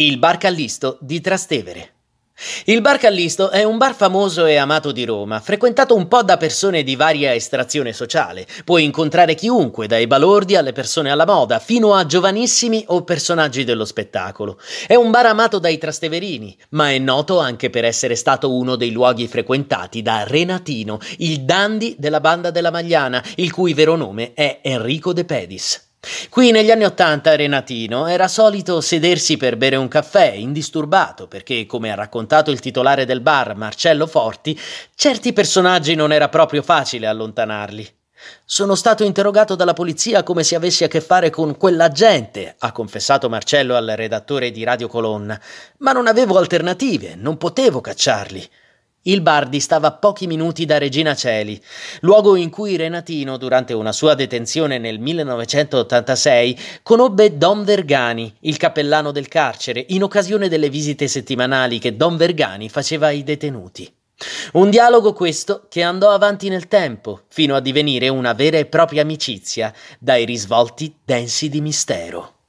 Il Bar Callisto di Trastevere. Il Bar Callisto è un bar famoso e amato di Roma, frequentato un po' da persone di varia estrazione sociale. Puoi incontrare chiunque, dai balordi alle persone alla moda, fino a giovanissimi o personaggi dello spettacolo. È un bar amato dai trasteverini, ma è noto anche per essere stato uno dei luoghi frequentati da Renatino, il dandy della banda della Magliana, il cui vero nome è Enrico De Pedis. Qui negli anni Ottanta Renatino era solito sedersi per bere un caffè indisturbato perché, come ha raccontato il titolare del bar Marcello Forti, certi personaggi non era proprio facile allontanarli. Sono stato interrogato dalla polizia come se avessi a che fare con quella gente, ha confessato Marcello al redattore di Radio Colonna, ma non avevo alternative, non potevo cacciarli. Il bar distava a pochi minuti da Regina Celi, luogo in cui Renatino, durante una sua detenzione nel 1986, conobbe Don Vergani, il cappellano del carcere, in occasione delle visite settimanali che Don Vergani faceva ai detenuti. Un dialogo questo che andò avanti nel tempo, fino a divenire una vera e propria amicizia, dai risvolti densi di mistero.